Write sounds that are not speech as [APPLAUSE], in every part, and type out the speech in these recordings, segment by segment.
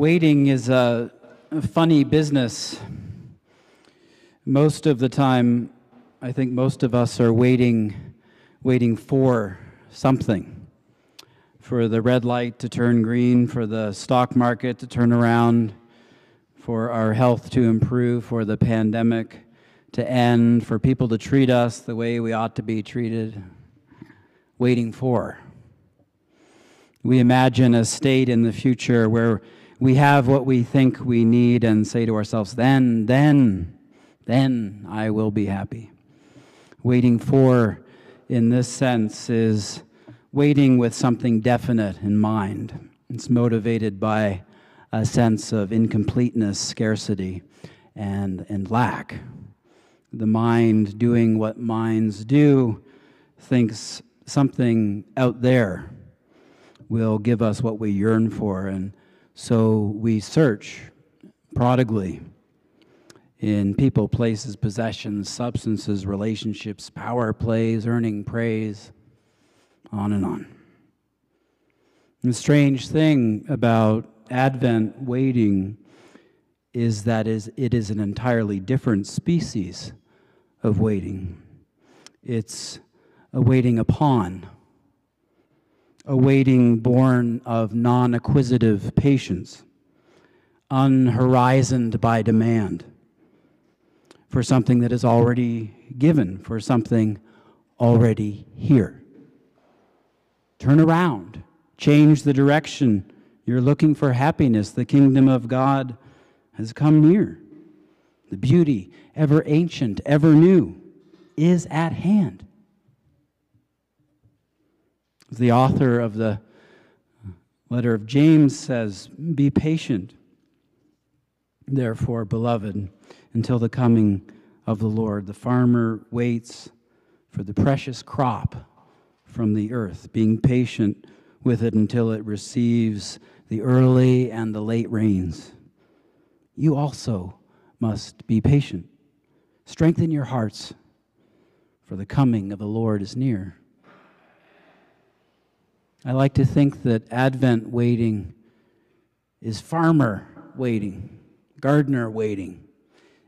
Waiting is a, funny business. Most of the time, I think most of us are waiting, waiting for something. For the red light to turn green, for the stock market to turn around, for our health to improve, for the pandemic to end, for people to treat us the way we ought to be treated. Waiting for. We imagine a state in the future where we have what we think we need and say to ourselves, then, then, then I will be happy. Waiting for, in this sense, is waiting with something definite in mind. It's motivated by a sense of incompleteness, scarcity, and, and lack. The mind doing what minds do thinks something out there will give us what we yearn for. And so we search prodigally in people, places, possessions, substances, relationships, power plays, earning praise, on and on. The strange thing about Advent waiting is that it is an entirely different species of waiting. It's a waiting upon a waiting born of non acquisitive patience, unhorizoned by demand, for something that is already given, for something already here. Turn around, change the direction. You're looking for happiness. The kingdom of God has come near. The beauty, ever ancient, ever new, is at hand. The author of the letter of James says, Be patient, therefore, beloved, until the coming of the Lord. The farmer waits for the precious crop from the earth, being patient with it until it receives the early and the late rains. You also must be patient. Strengthen your hearts, for the coming of the Lord is near. I like to think that Advent waiting is farmer waiting, gardener waiting.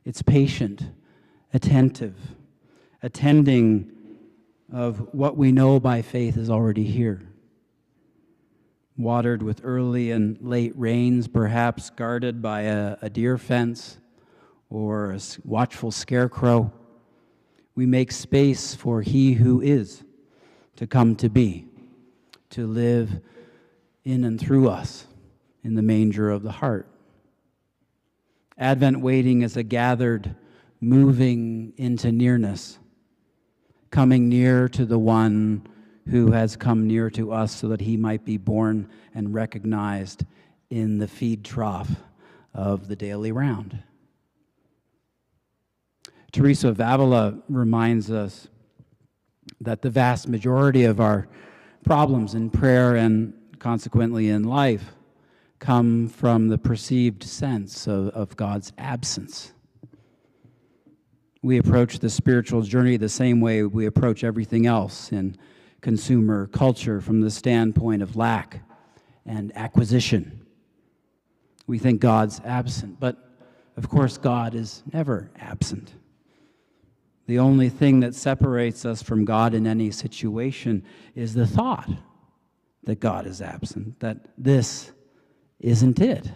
It's patient, attentive, attending of what we know by faith is already here. Watered with early and late rains, perhaps guarded by a, a deer fence or a watchful scarecrow, we make space for He who is to come to be to live in and through us in the manger of the heart. Advent waiting is a gathered moving into nearness, coming near to the one who has come near to us so that he might be born and recognized in the feed trough of the daily round. Teresa of Avila reminds us that the vast majority of our problems in prayer and consequently in life come from the perceived sense of, of God's absence. We approach the spiritual journey the same way we approach everything else in consumer culture from the standpoint of lack and acquisition. We think God's absent, but of course, God is never absent. The only thing that separates us from God in any situation is the thought that God is absent, that this isn't it.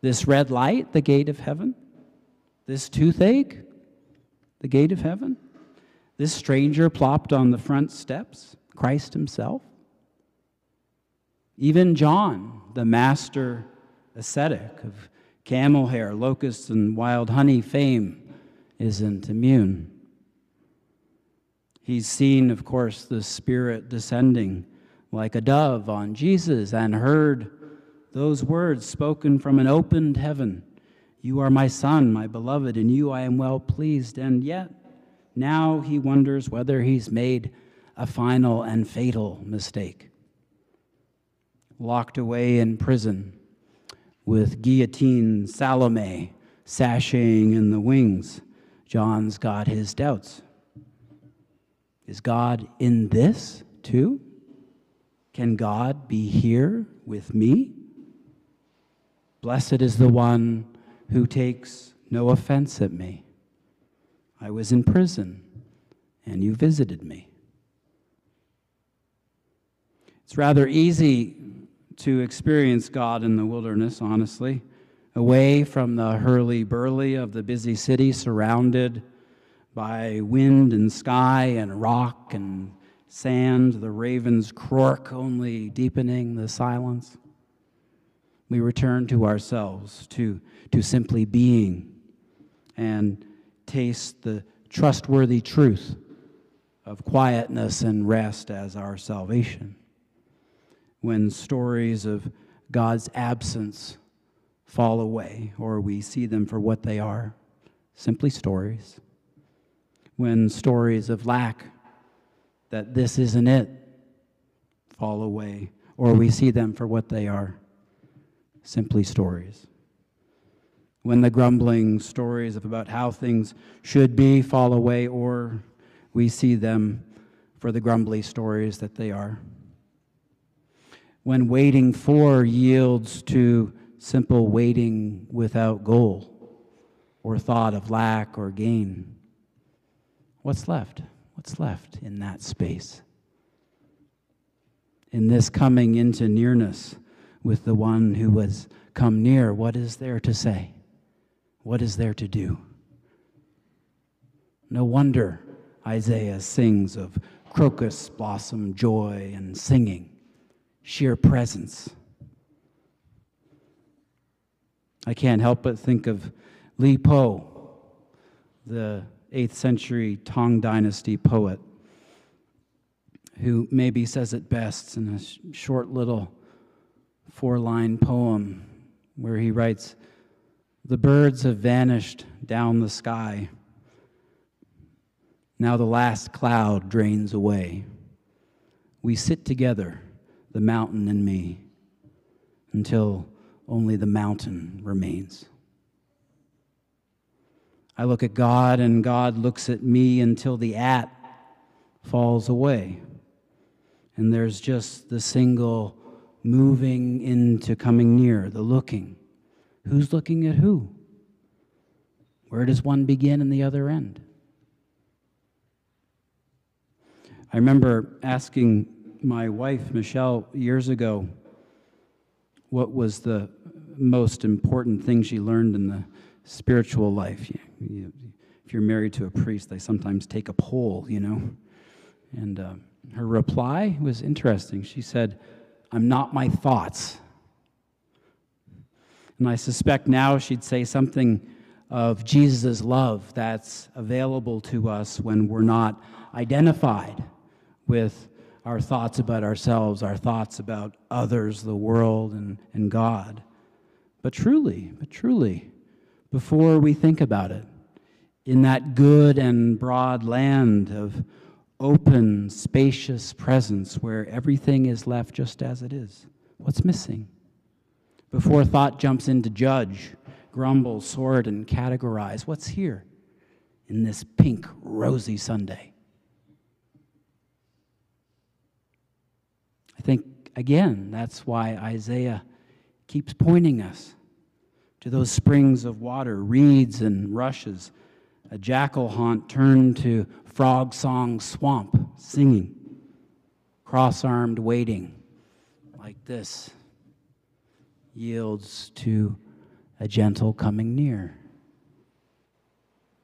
This red light, the gate of heaven. This toothache, the gate of heaven. This stranger plopped on the front steps, Christ Himself. Even John, the master ascetic of camel hair, locusts, and wild honey fame, isn't immune. He's seen, of course, the Spirit descending like a dove on Jesus and heard those words spoken from an opened heaven You are my Son, my beloved, in you I am well pleased. And yet, now he wonders whether he's made a final and fatal mistake. Locked away in prison with guillotine Salome sashaying in the wings John's got his doubts. Is God in this too? Can God be here with me? Blessed is the one who takes no offense at me. I was in prison, and you visited me. It's rather easy to experience God in the wilderness, honestly, away from the hurly burly of the busy city, surrounded by wind and sky and rock and sand, the raven's croak only deepening the silence. We return to ourselves, to, to simply being, and taste the trustworthy truth of quietness and rest as our salvation. When stories of God's absence fall away, or we see them for what they are simply stories. When stories of lack, that this isn't it, fall away, or we see them for what they are simply stories. When the grumbling stories of about how things should be fall away, or we see them for the grumbly stories that they are. When waiting for yields to simple waiting without goal or thought of lack or gain, what's left? What's left in that space? In this coming into nearness, with the one who has come near, what is there to say? What is there to do? No wonder Isaiah sings of crocus blossom joy and singing, sheer presence. I can't help but think of Li Po, the 8th century Tang Dynasty poet, who maybe says it best in a short little four line poem where he writes The birds have vanished down the sky. Now the last cloud drains away. We sit together, the mountain and me, until only the mountain remains. I look at God, and God looks at me until the at falls away. And there's just the single moving into coming near, the looking. Who's looking at who? Where does one begin and the other end? I remember asking my wife, Michelle, years ago, what was the most important things she learned in the spiritual life. You, you, if you're married to a priest, they sometimes take a poll, you know. And uh, her reply was interesting. She said, I'm not my thoughts. And I suspect now she'd say something of Jesus' love that's available to us when we're not identified with our thoughts about ourselves, our thoughts about others, the world, and, and God. But truly, but truly, before we think about it, in that good and broad land of open, spacious presence where everything is left just as it is. What's missing? Before thought jumps in to judge, grumble, sort, and categorize, what's here in this pink, rosy Sunday? I think, again, that's why Isaiah keeps pointing us to those springs of water, reeds and rushes, a jackal haunt turned to frog song swamp, singing, cross armed waiting, like this, yields to a gentle coming near.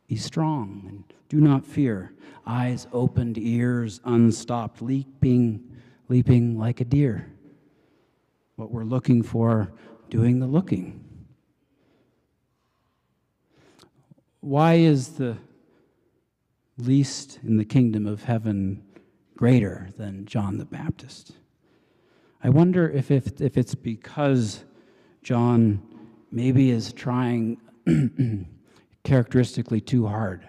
Be strong and do not fear. Eyes opened, ears unstopped, leaping, leaping like a deer. What we're looking for, doing the looking. Why is the least in the kingdom of heaven greater than John the Baptist? I wonder if, if, if it's because John maybe is trying [CLEARS THROAT] characteristically too hard.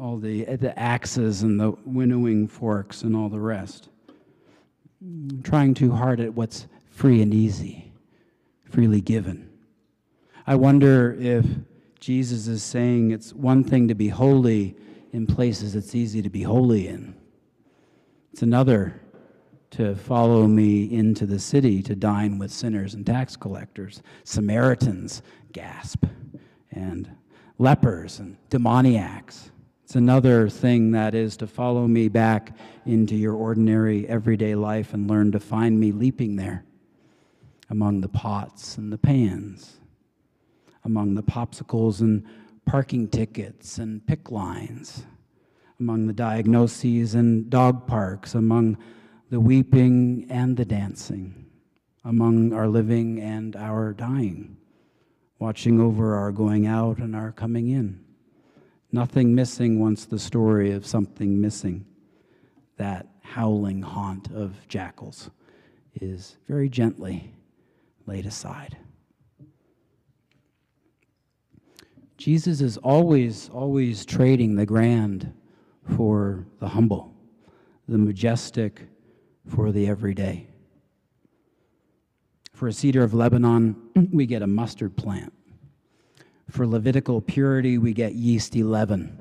All the, the axes and the winnowing forks and all the rest. Trying too hard at what's free and easy, freely given. I wonder if Jesus is saying it's one thing to be holy in places it's easy to be holy in. It's another to follow me into the city to dine with sinners and tax collectors. Samaritans gasp, and lepers and demoniacs. It's another thing that is to follow me back into your ordinary everyday life and learn to find me leaping there among the pots and the pans, among the popsicles and parking tickets and pick lines, among the diagnoses and dog parks, among the weeping and the dancing, among our living and our dying, watching over our going out and our coming in. Nothing missing once the story of something missing. That howling haunt of jackals is very gently laid aside. Jesus is always, always trading the grand for the humble, the majestic for the everyday. For a cedar of Lebanon, [CLEARS THROAT] we get a mustard plant. For Levitical purity, we get yeasty leaven.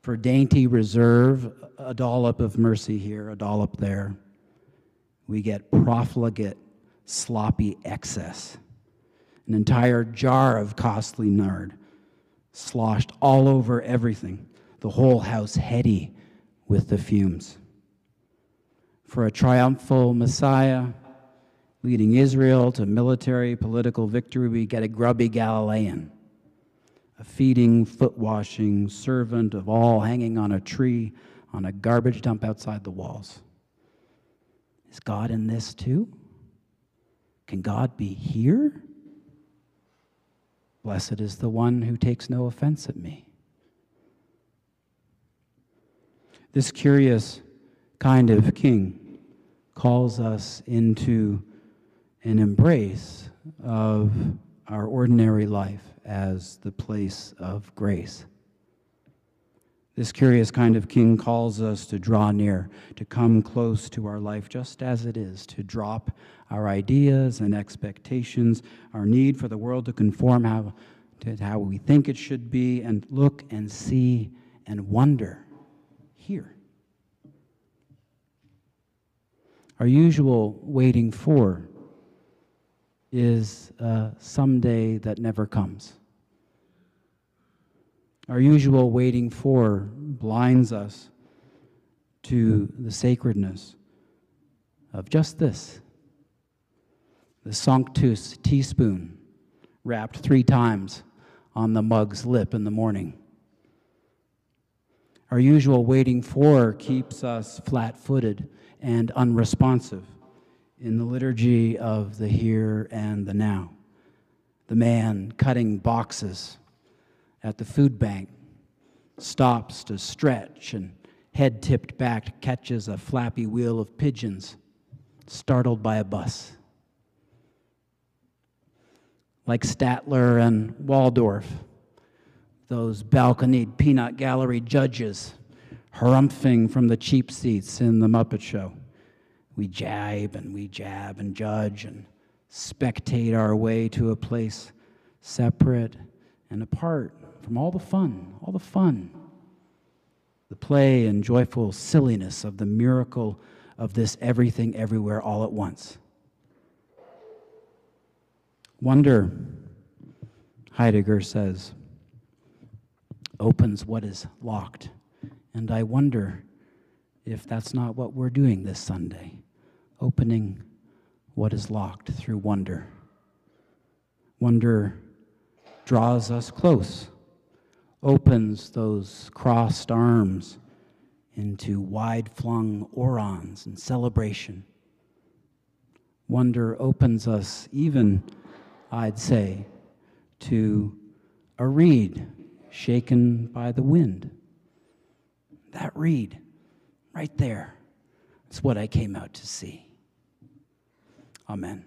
For dainty reserve, a dollop of mercy here, a dollop there. We get profligate, sloppy excess. An entire jar of costly nard, sloshed all over everything, the whole house heady with the fumes for a triumphal Messiah leading Israel to military political victory, we get a grubby Galilean, a feeding, foot washing servant of all hanging on a tree on a garbage dump outside the walls. Is God in this too? Can God be here? Blessed is the one who takes no offense at me. This curious kind of king calls us into an embrace of our ordinary life as the place of grace. This curious kind of king calls us to draw near, to come close to our life just as it is, to drop our ideas and expectations, our need for the world to conform how, to how we think it should be, and look and see and wonder here. Our usual waiting for is uh, a someday that never comes. Our usual waiting for blinds us to the sacredness of just this the Sanctus teaspoon rapped three times on the mug's lip in the morning. Our usual waiting for keeps us flat footed and unresponsive in the liturgy of the here and the now. The man cutting boxes at the food bank stops to stretch and head tipped back catches a flappy wheel of pigeons startled by a bus. Like Statler and Waldorf, those balconied peanut gallery judges harumphing from the cheap seats in the Muppet Show. We jibe and we jab and judge and spectate our way to a place separate and apart from all the fun, all the fun, the play and joyful silliness of the miracle of this everything everywhere all at once. Wonder, Heidegger says, opens what is locked. And I wonder if that's not what we're doing this Sunday opening what is locked through wonder. Wonder draws us close, opens those crossed arms into wide flung orans and celebration. Wonder opens us, even, I'd say, to a reed shaken by the wind that reed right there. It's what I came out to see. Amen.